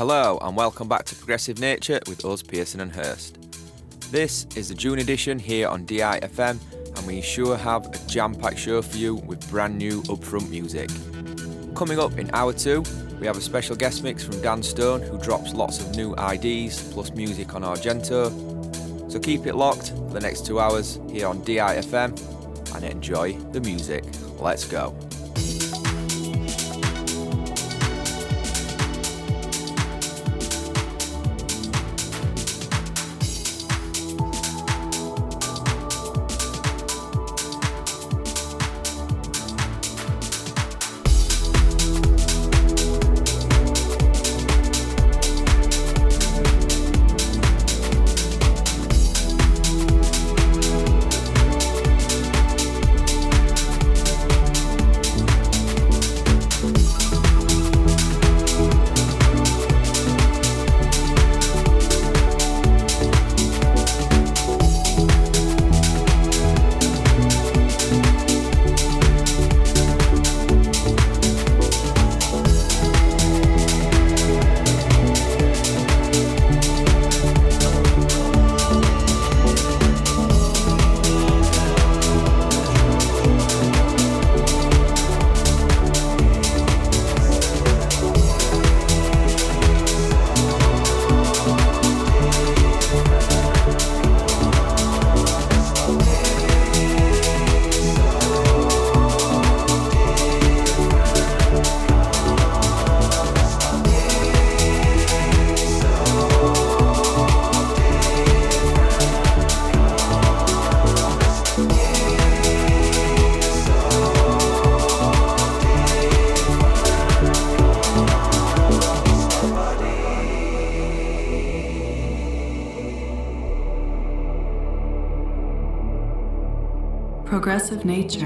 Hello and welcome back to Progressive Nature with us, Pearson and Hurst. This is the June edition here on DIFM, and we sure have a jam packed show for you with brand new upfront music. Coming up in hour two, we have a special guest mix from Dan Stone who drops lots of new IDs plus music on Argento. So keep it locked for the next two hours here on DIFM and enjoy the music. Let's go. Nature.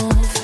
yourself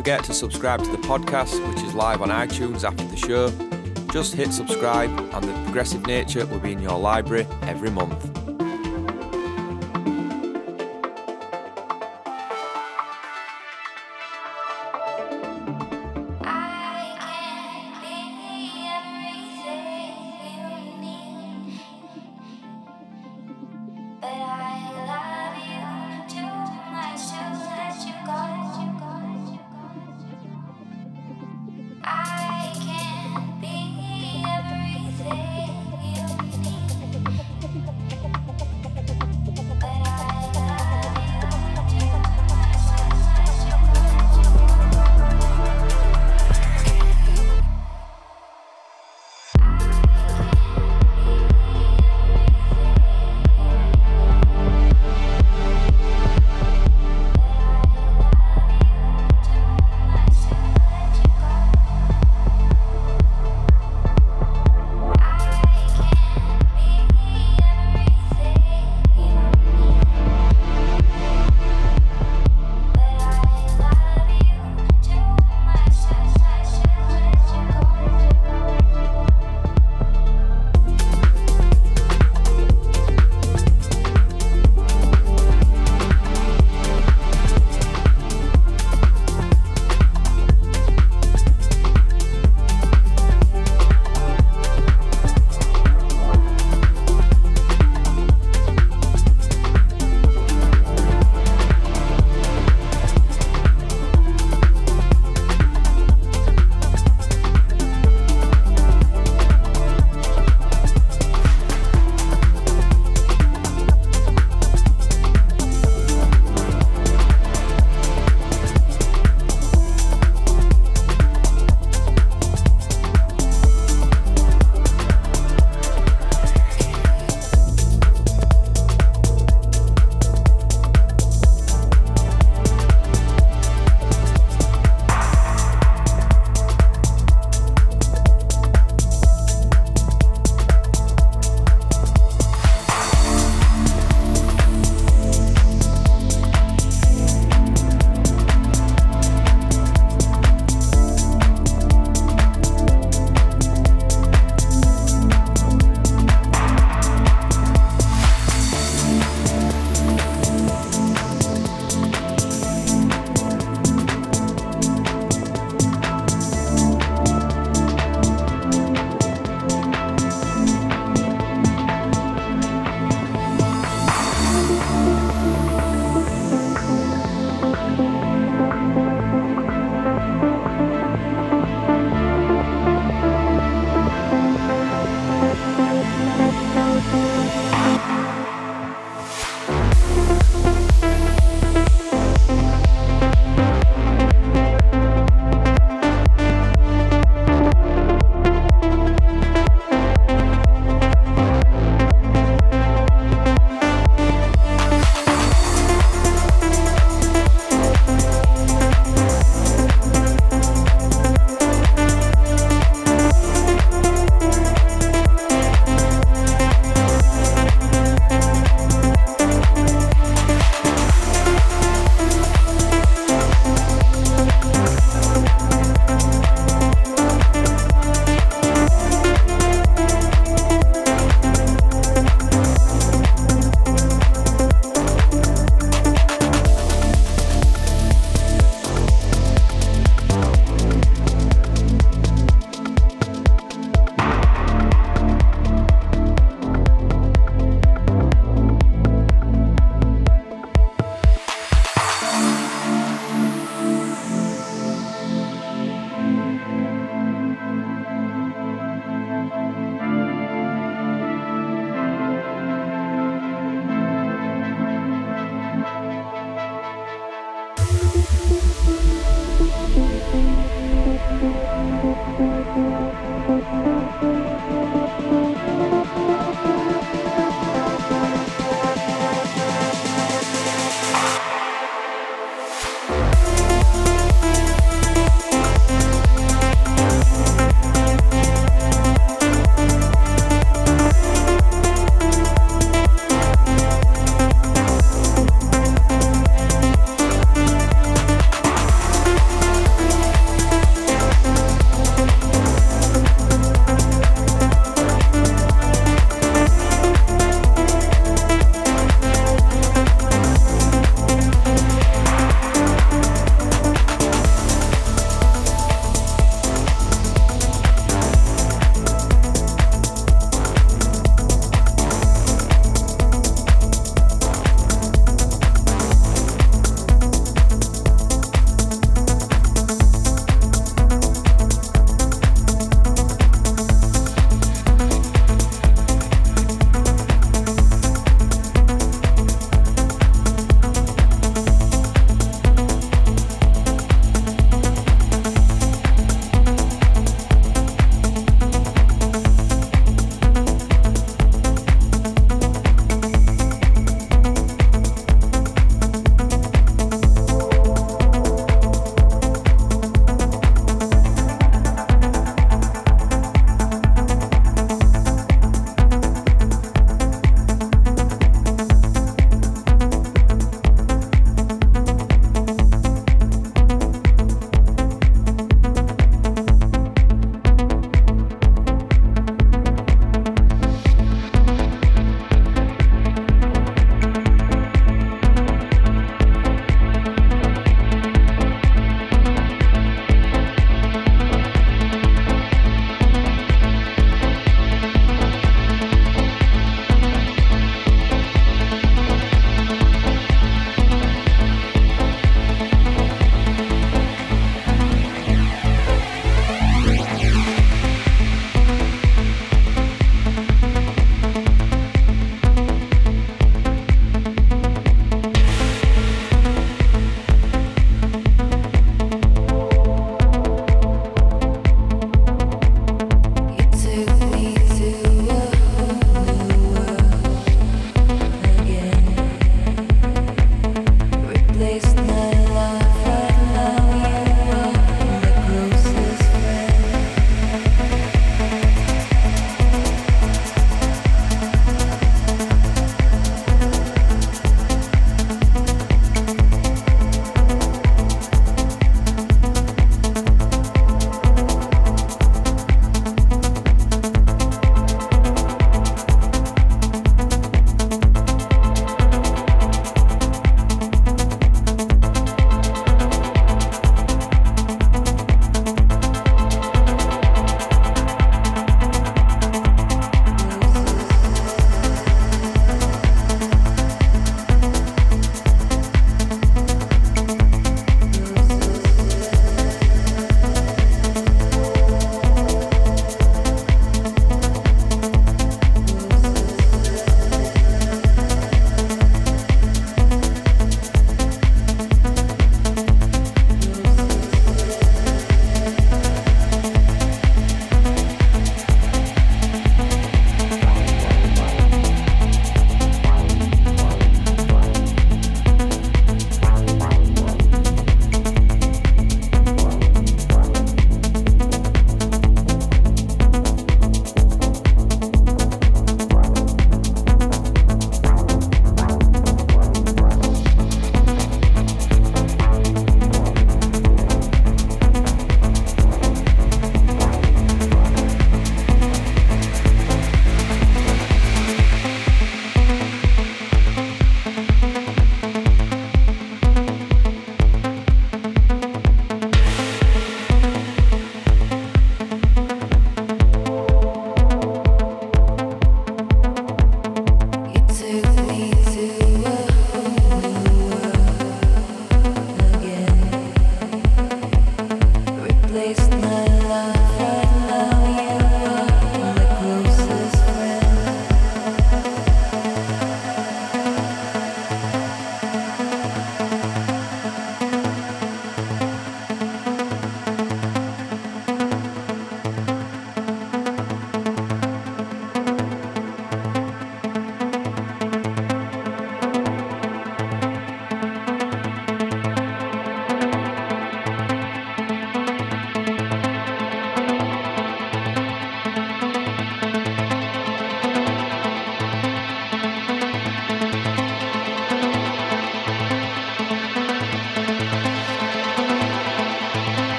forget to subscribe to the podcast, which is live on iTunes after the show. Just hit subscribe, and the progressive nature will be in your library every month.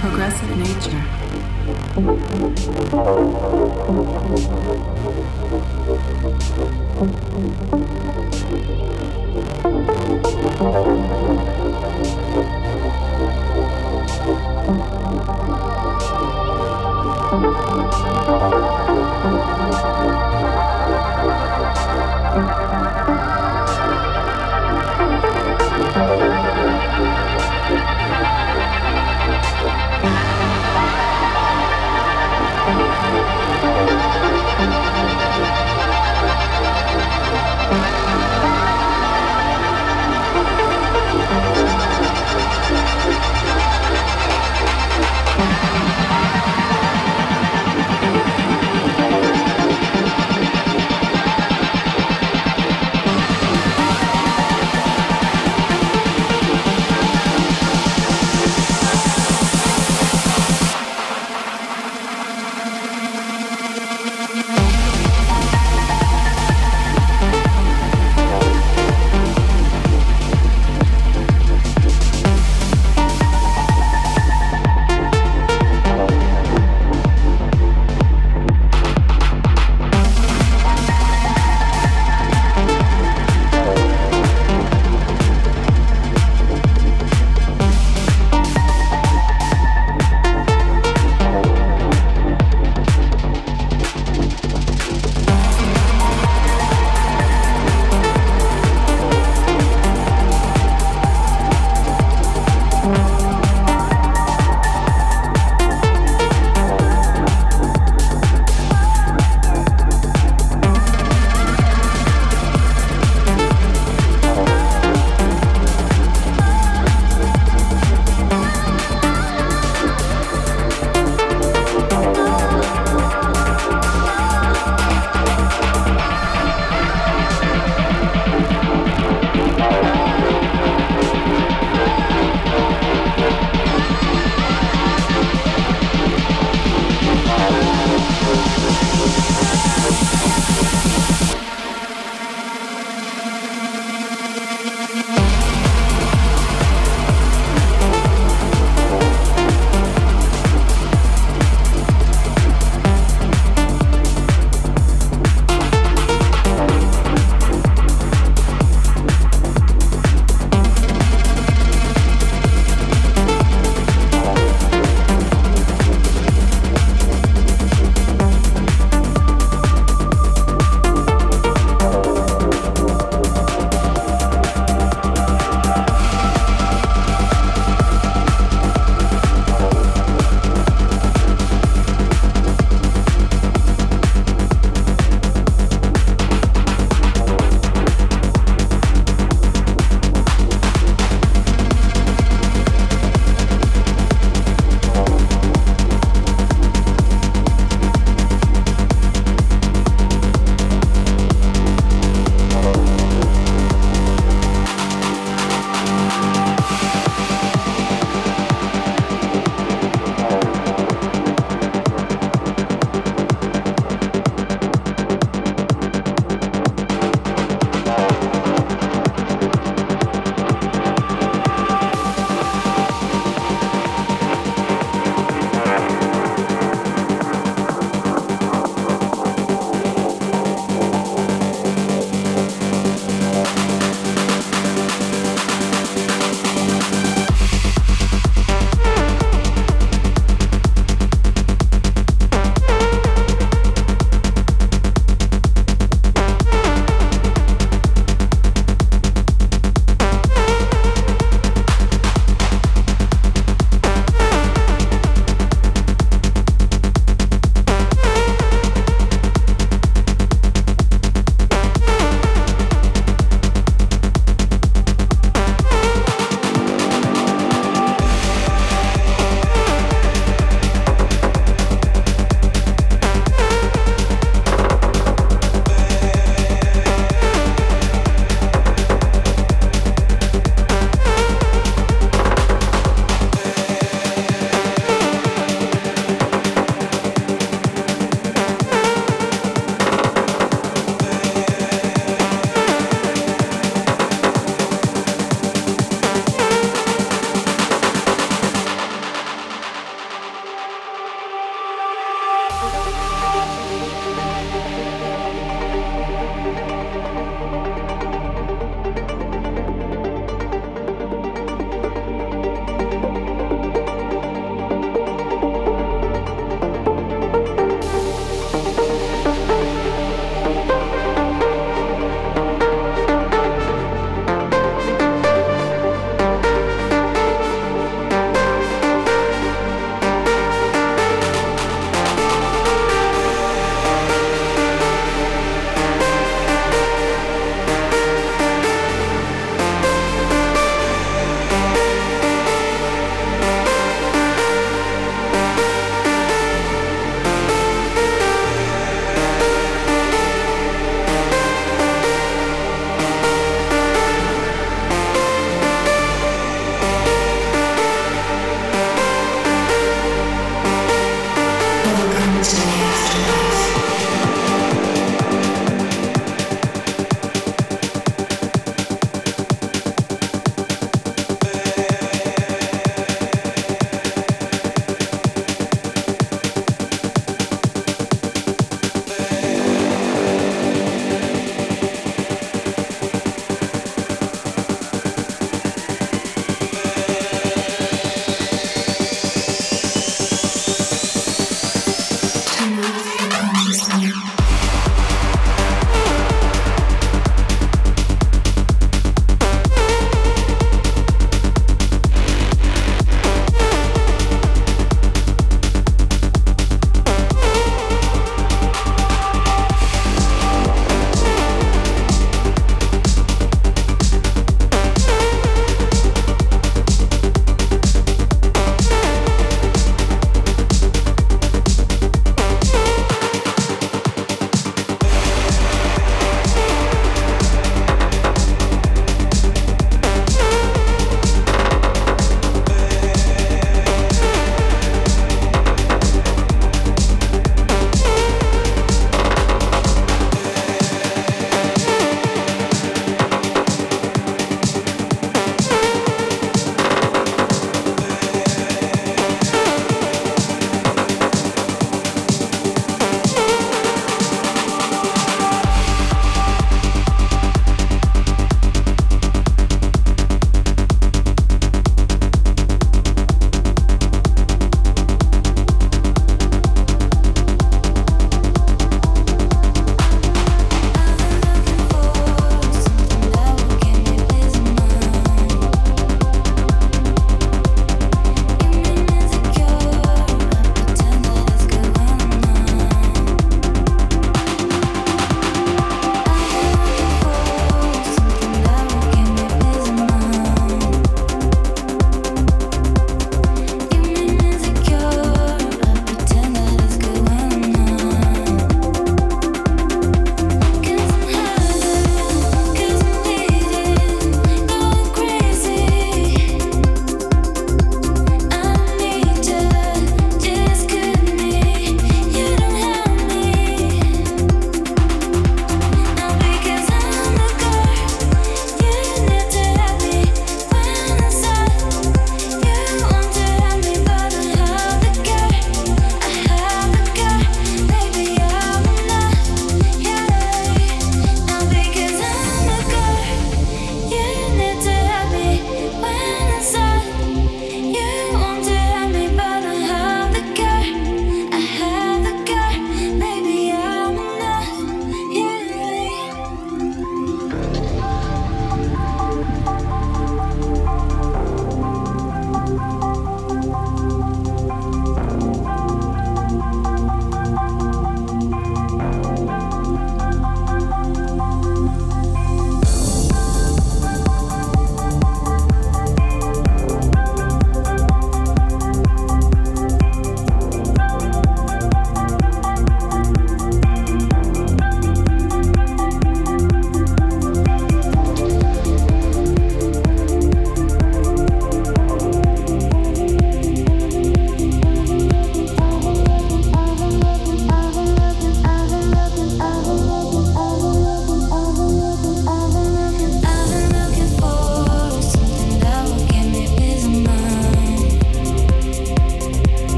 progressive nature.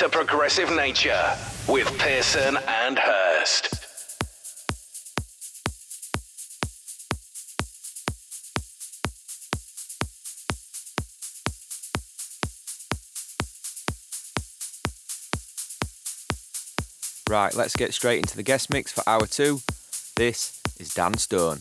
To Progressive Nature with Pearson and Hurst. Right, let's get straight into the guest mix for hour two. This is Dan Stone.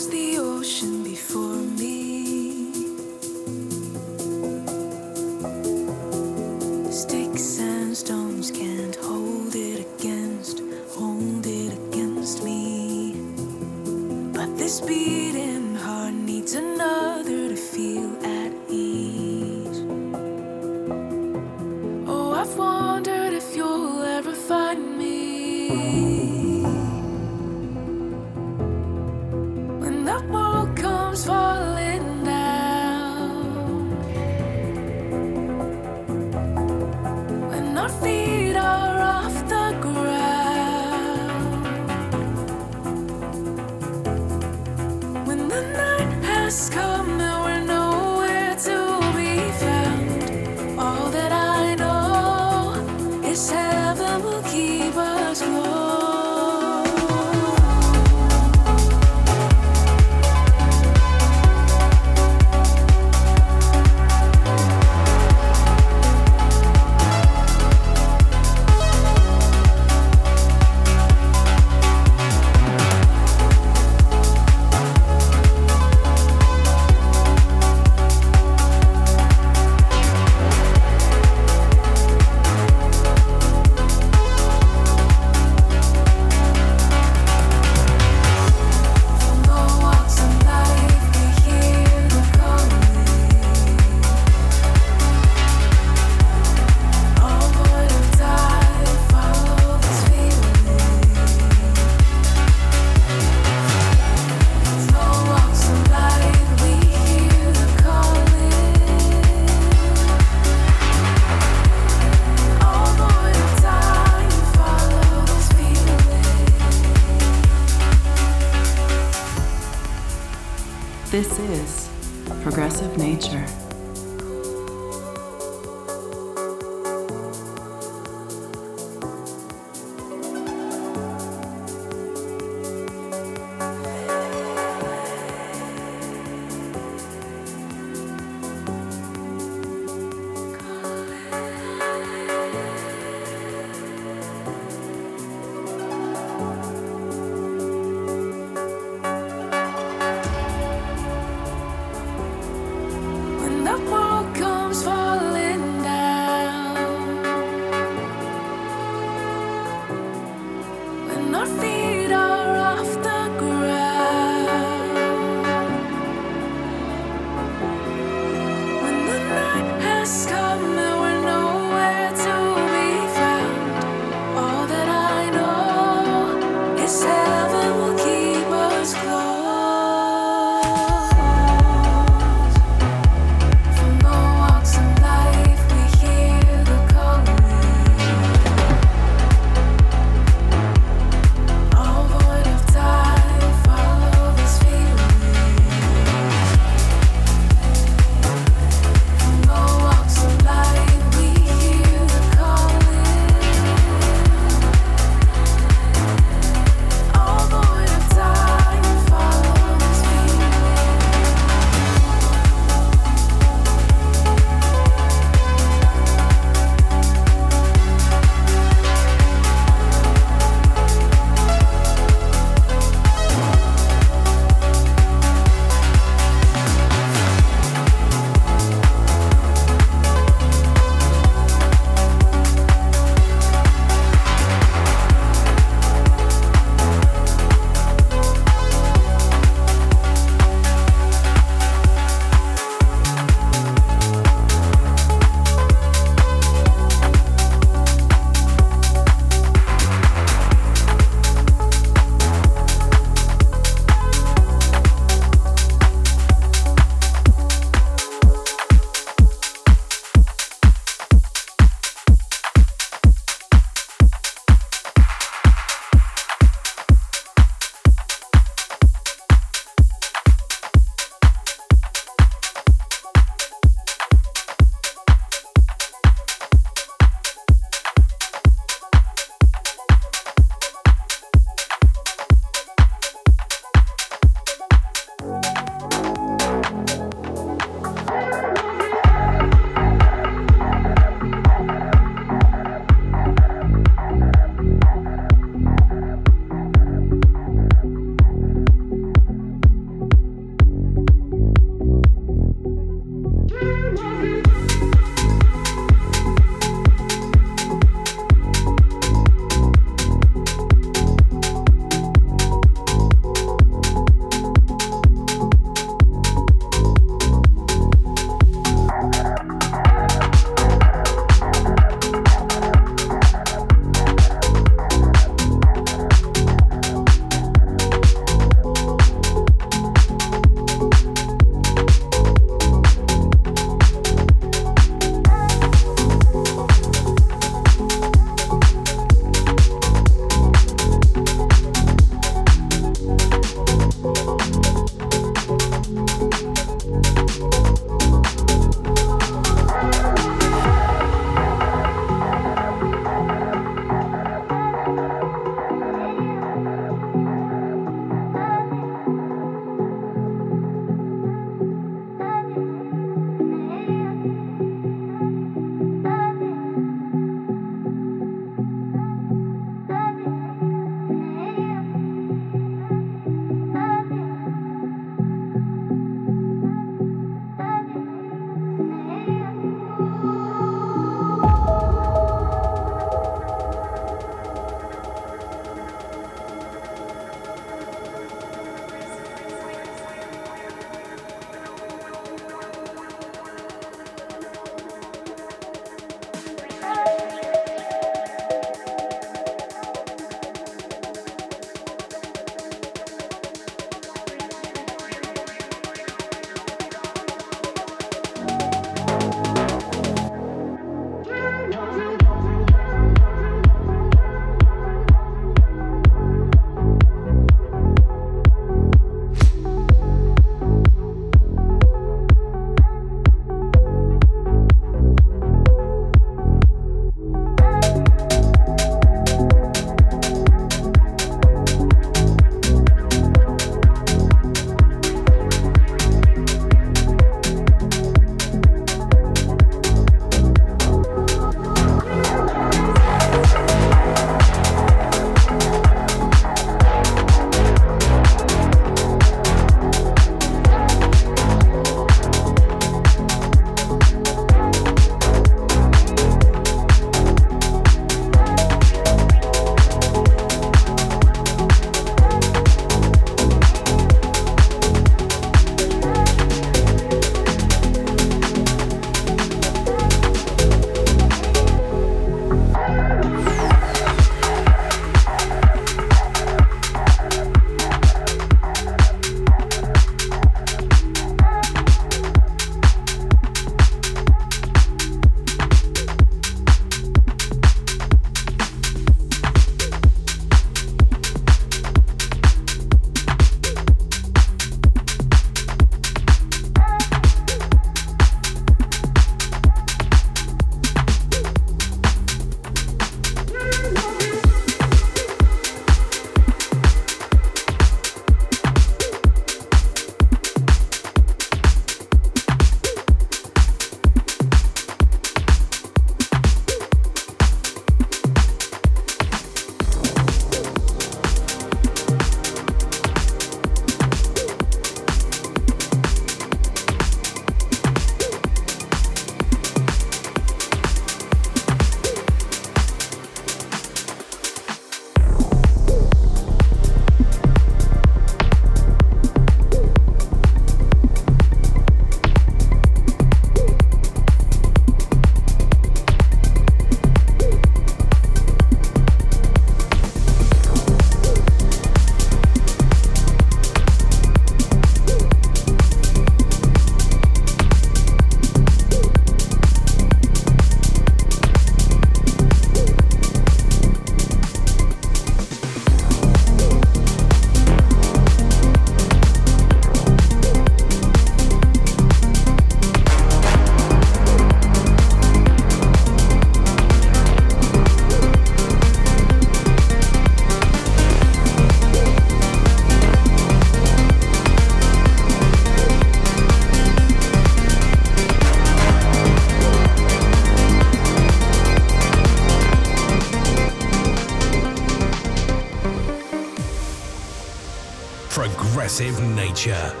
Progressive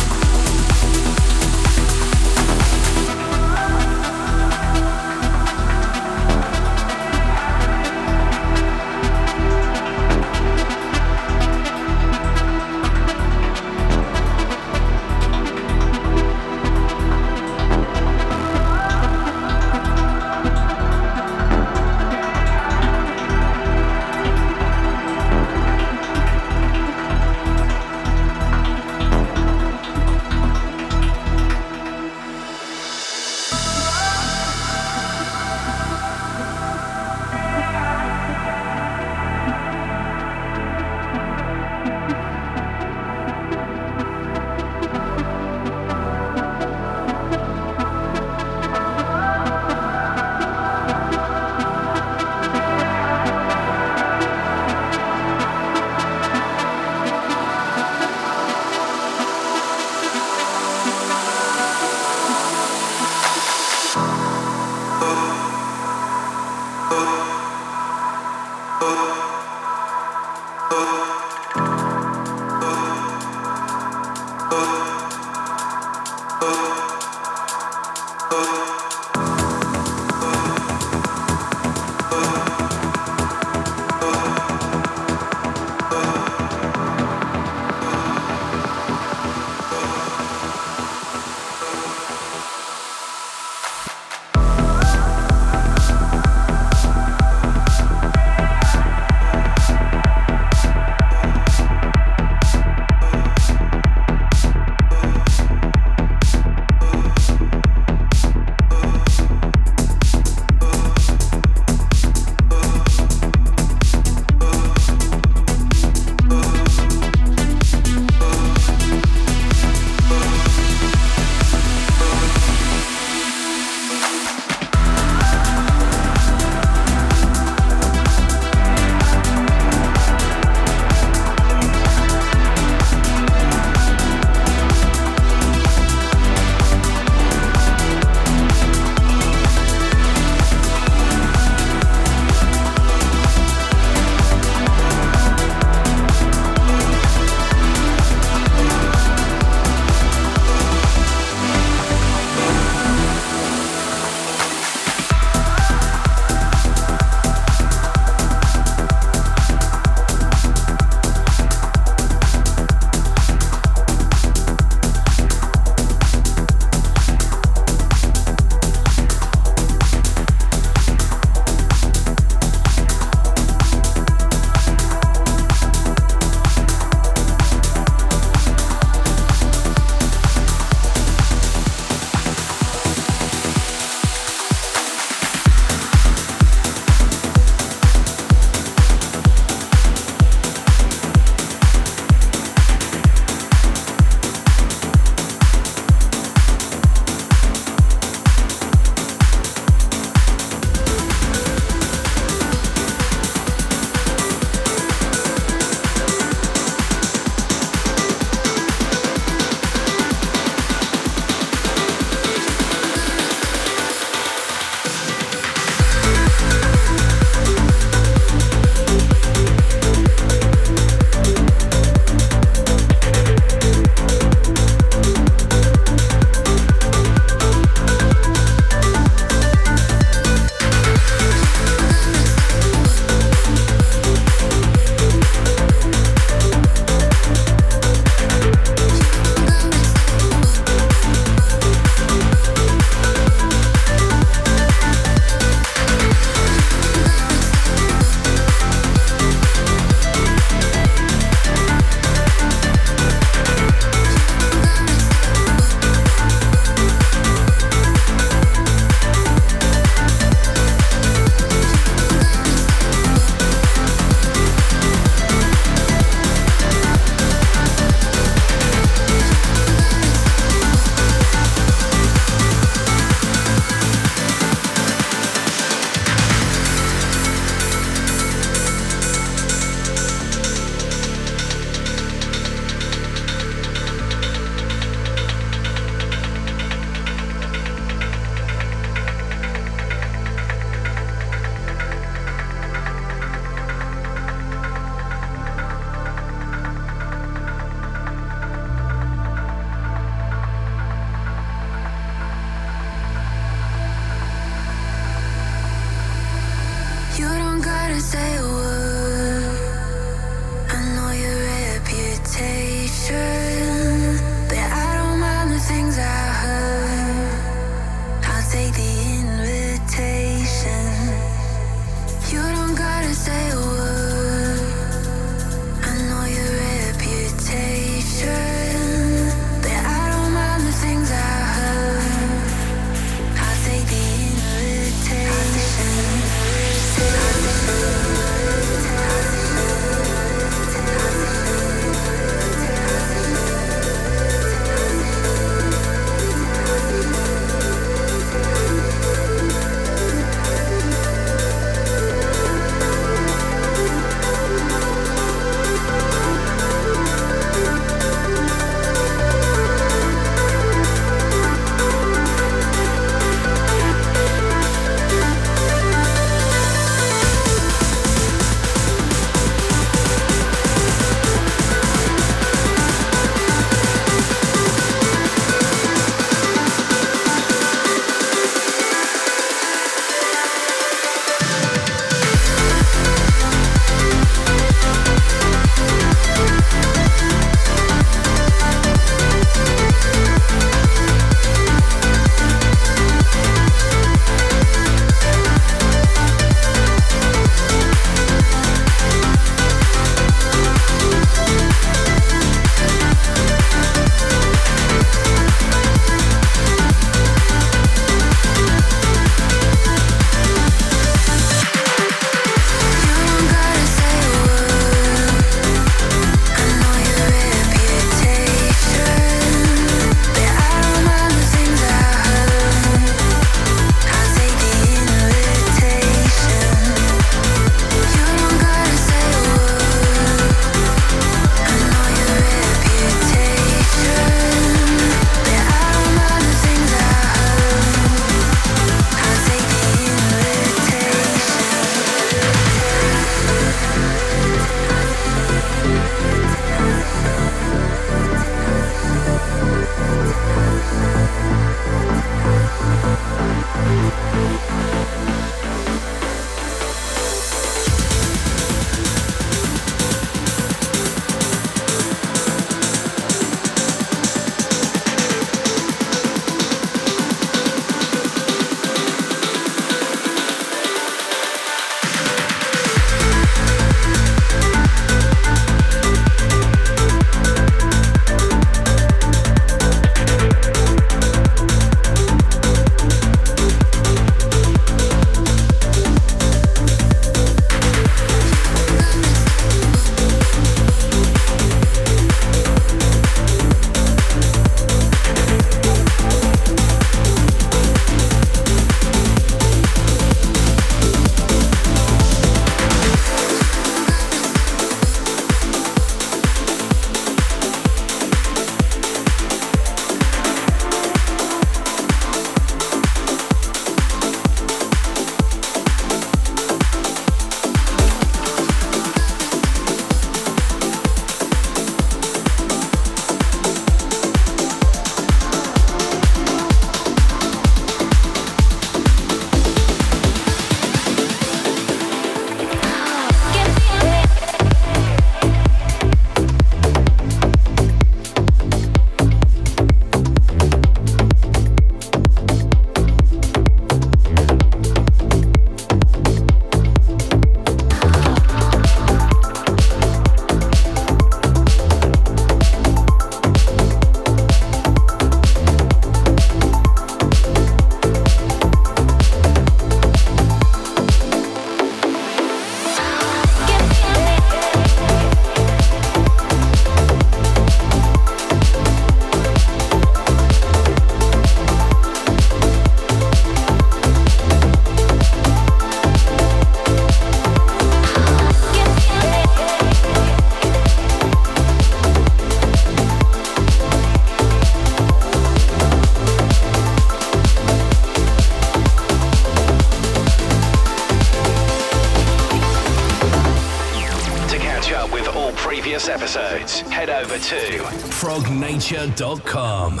to prognature.com.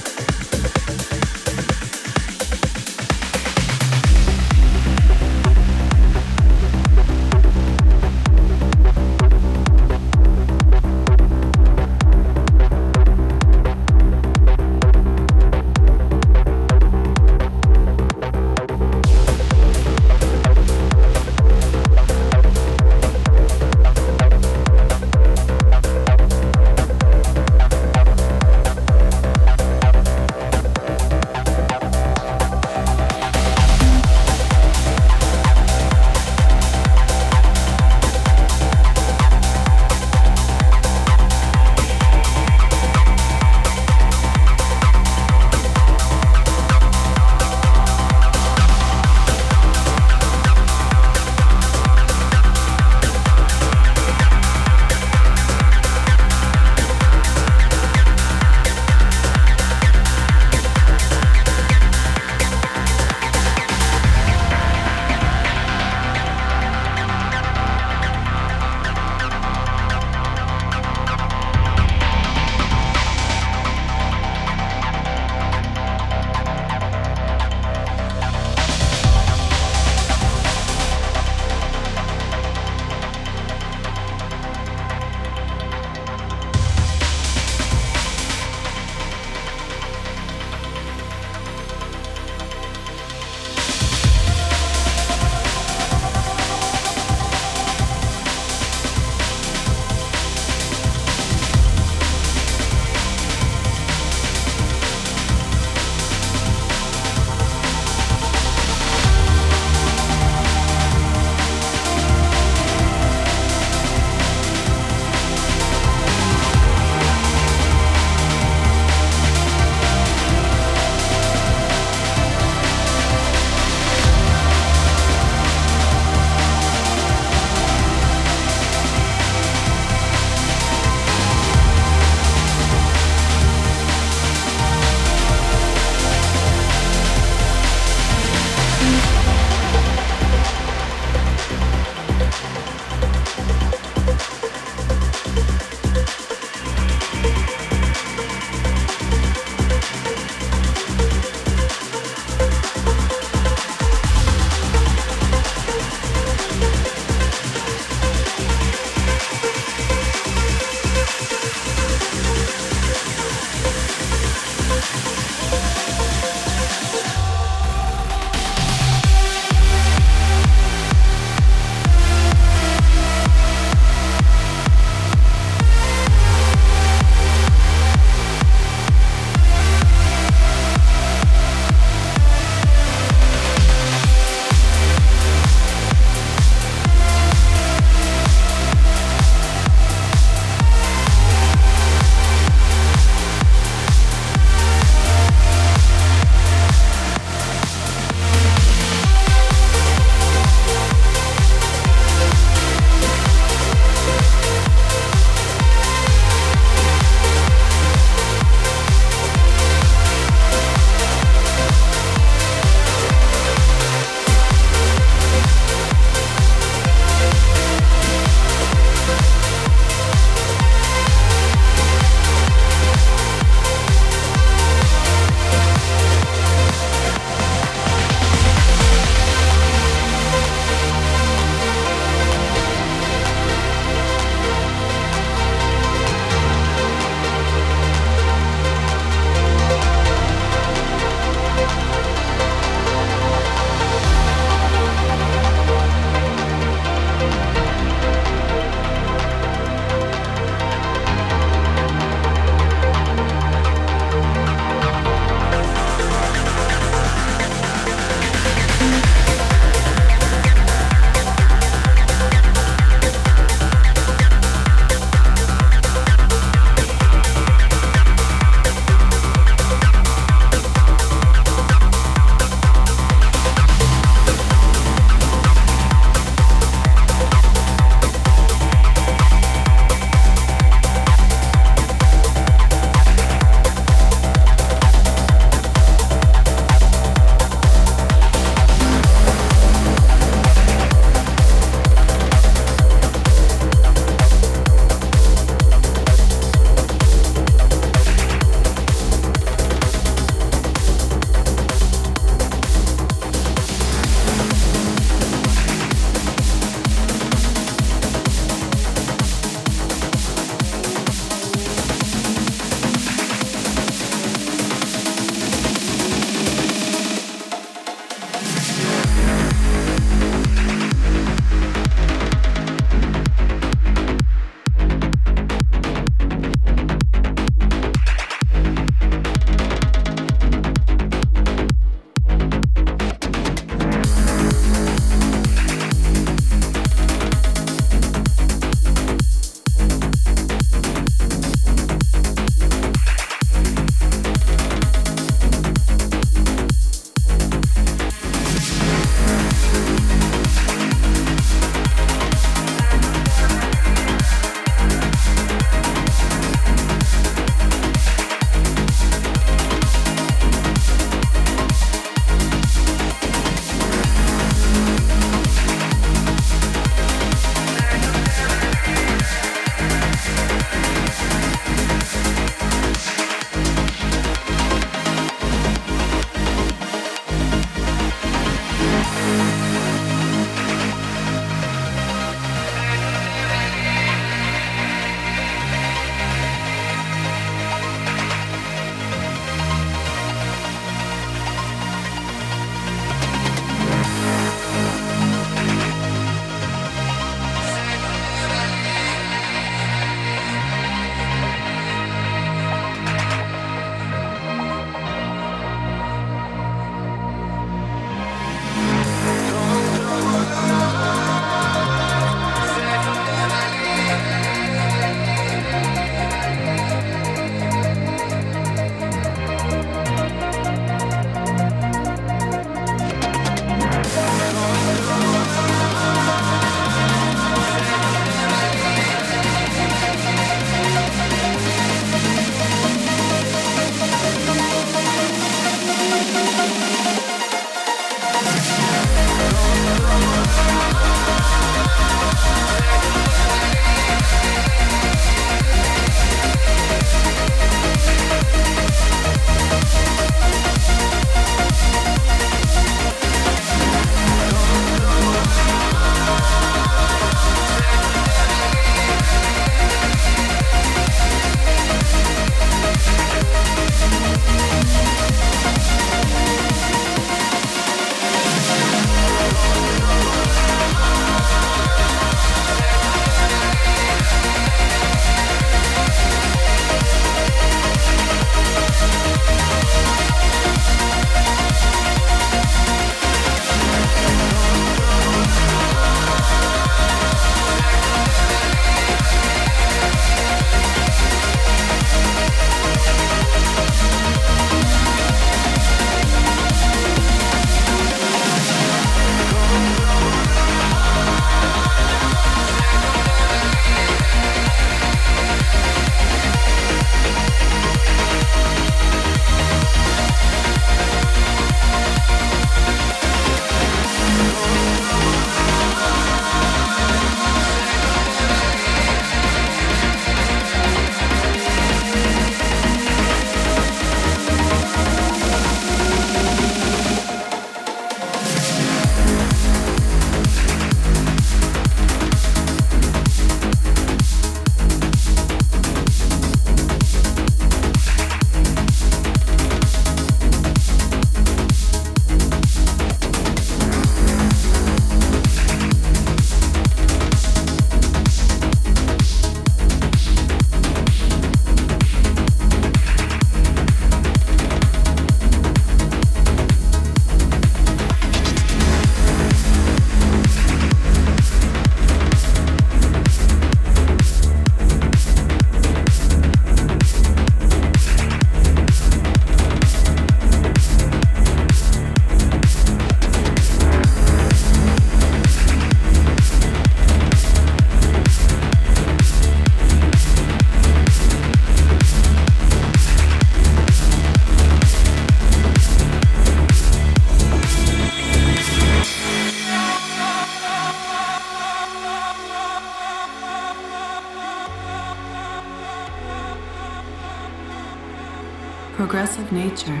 nature.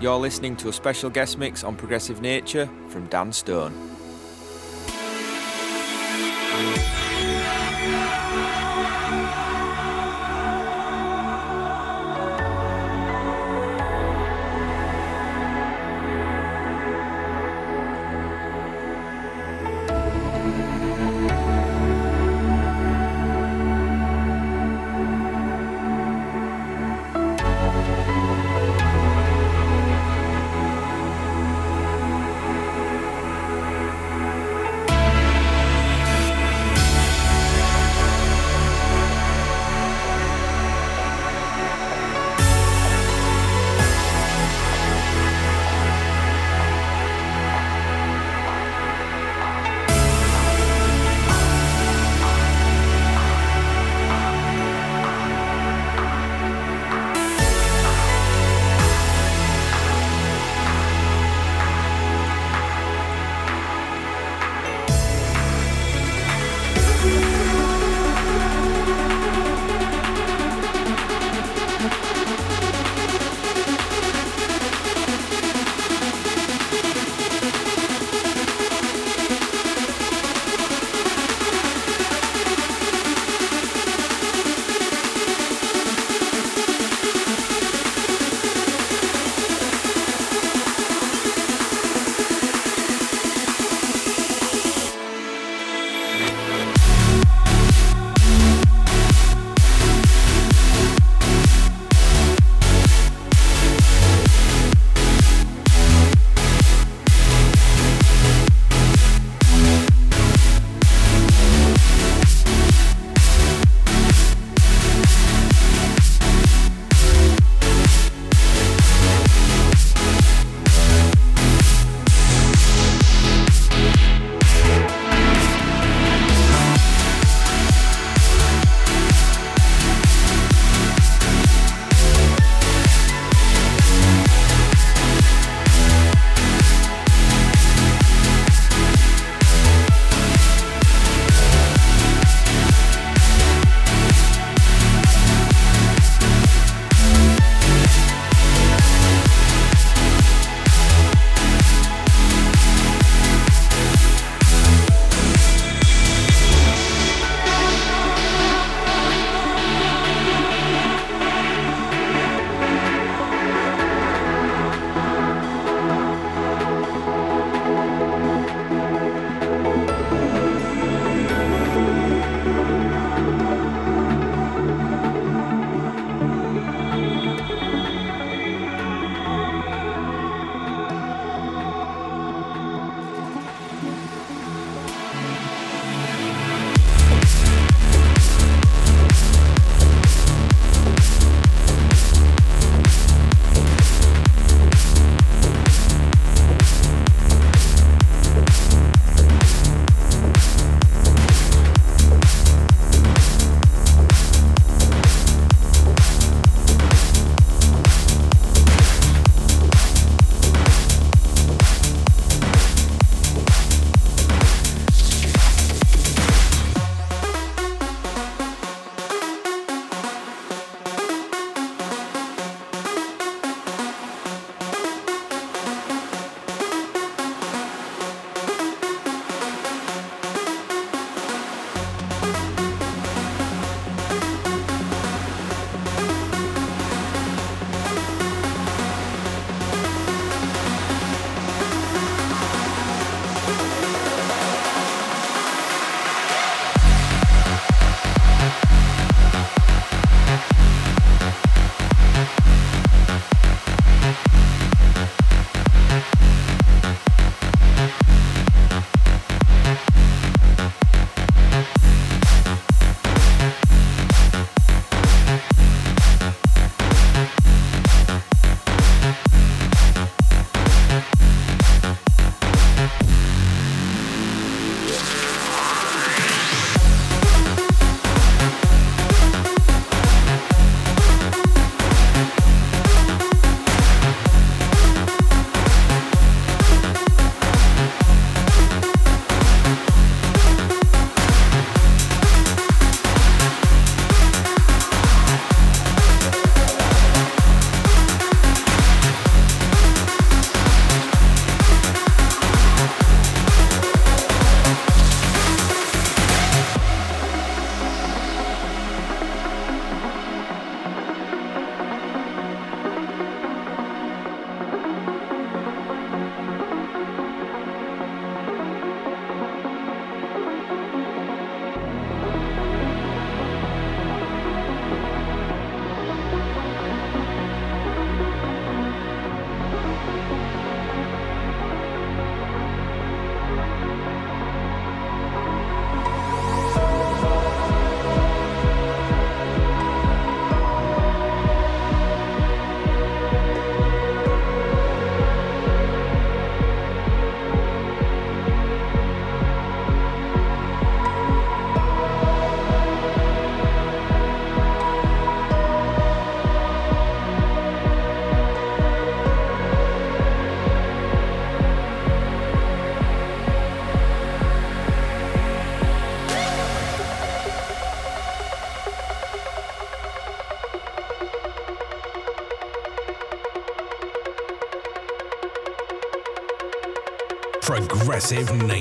You're listening to a special guest mix on Progressive Nature from Dan Stone.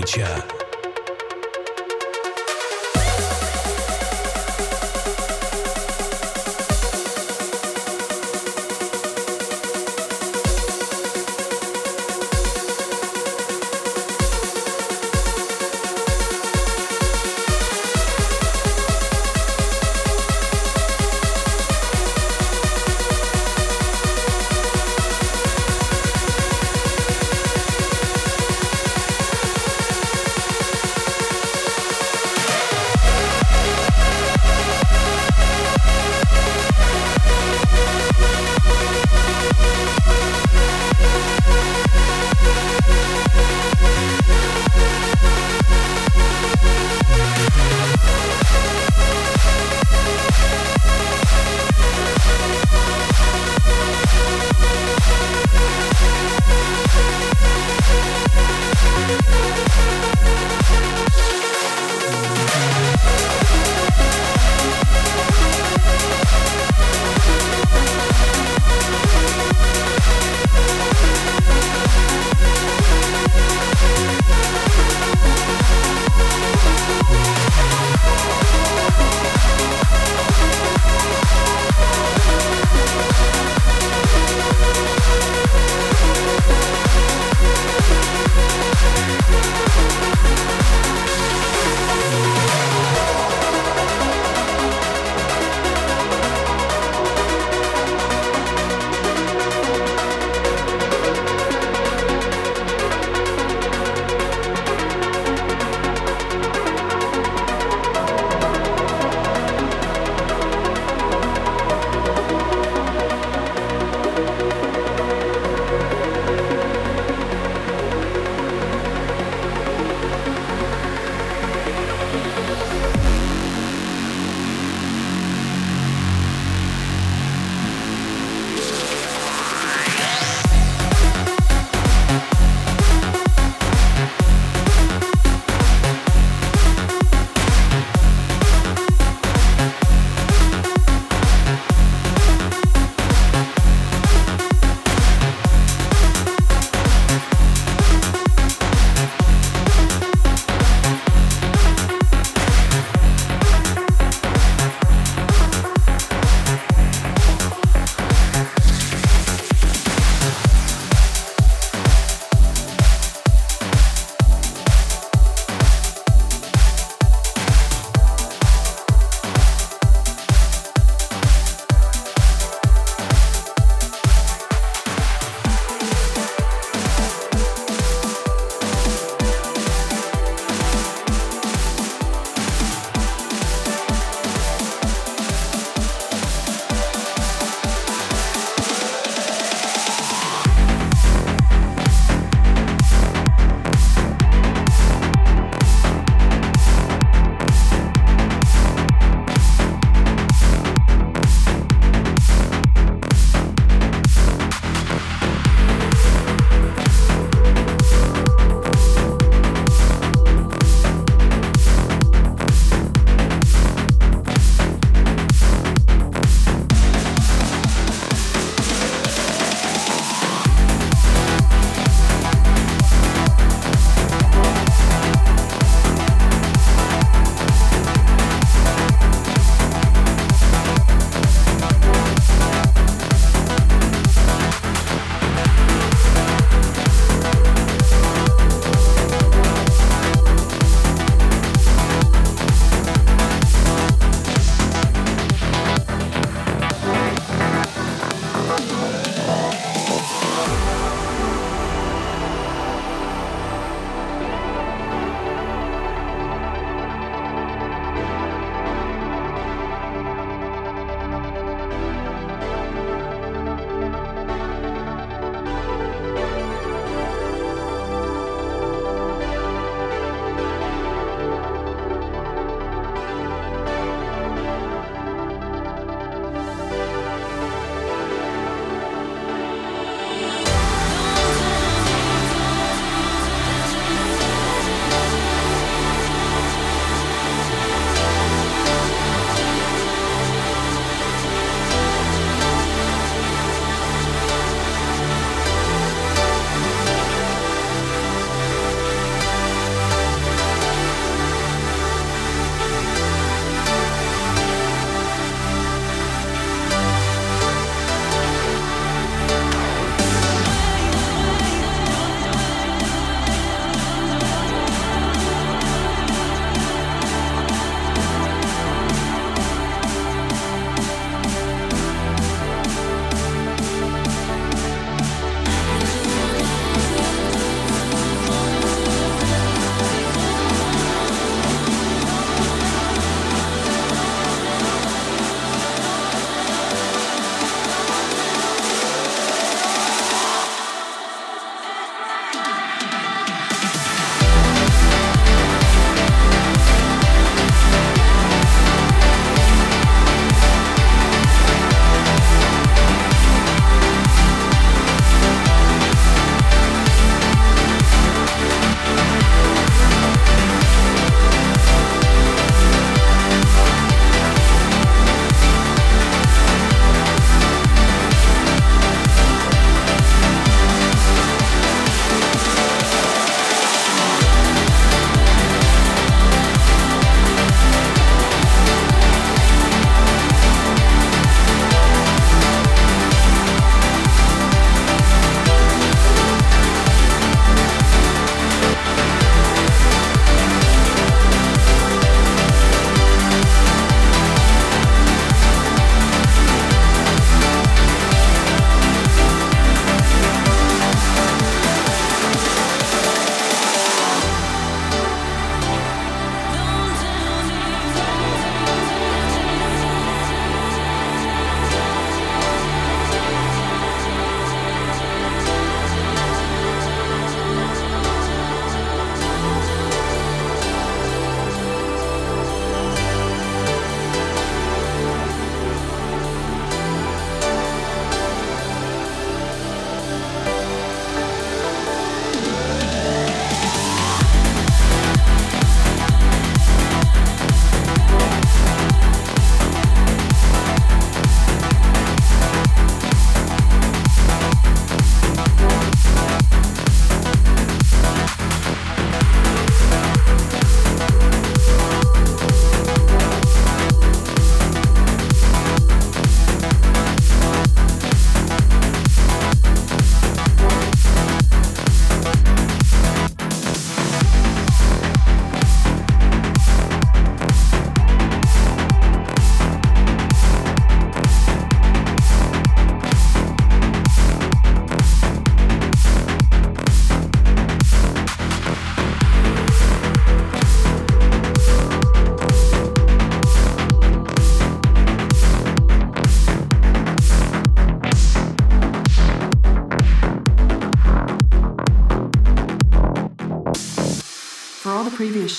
Nature.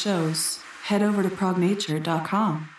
Shows, head over to prognature.com.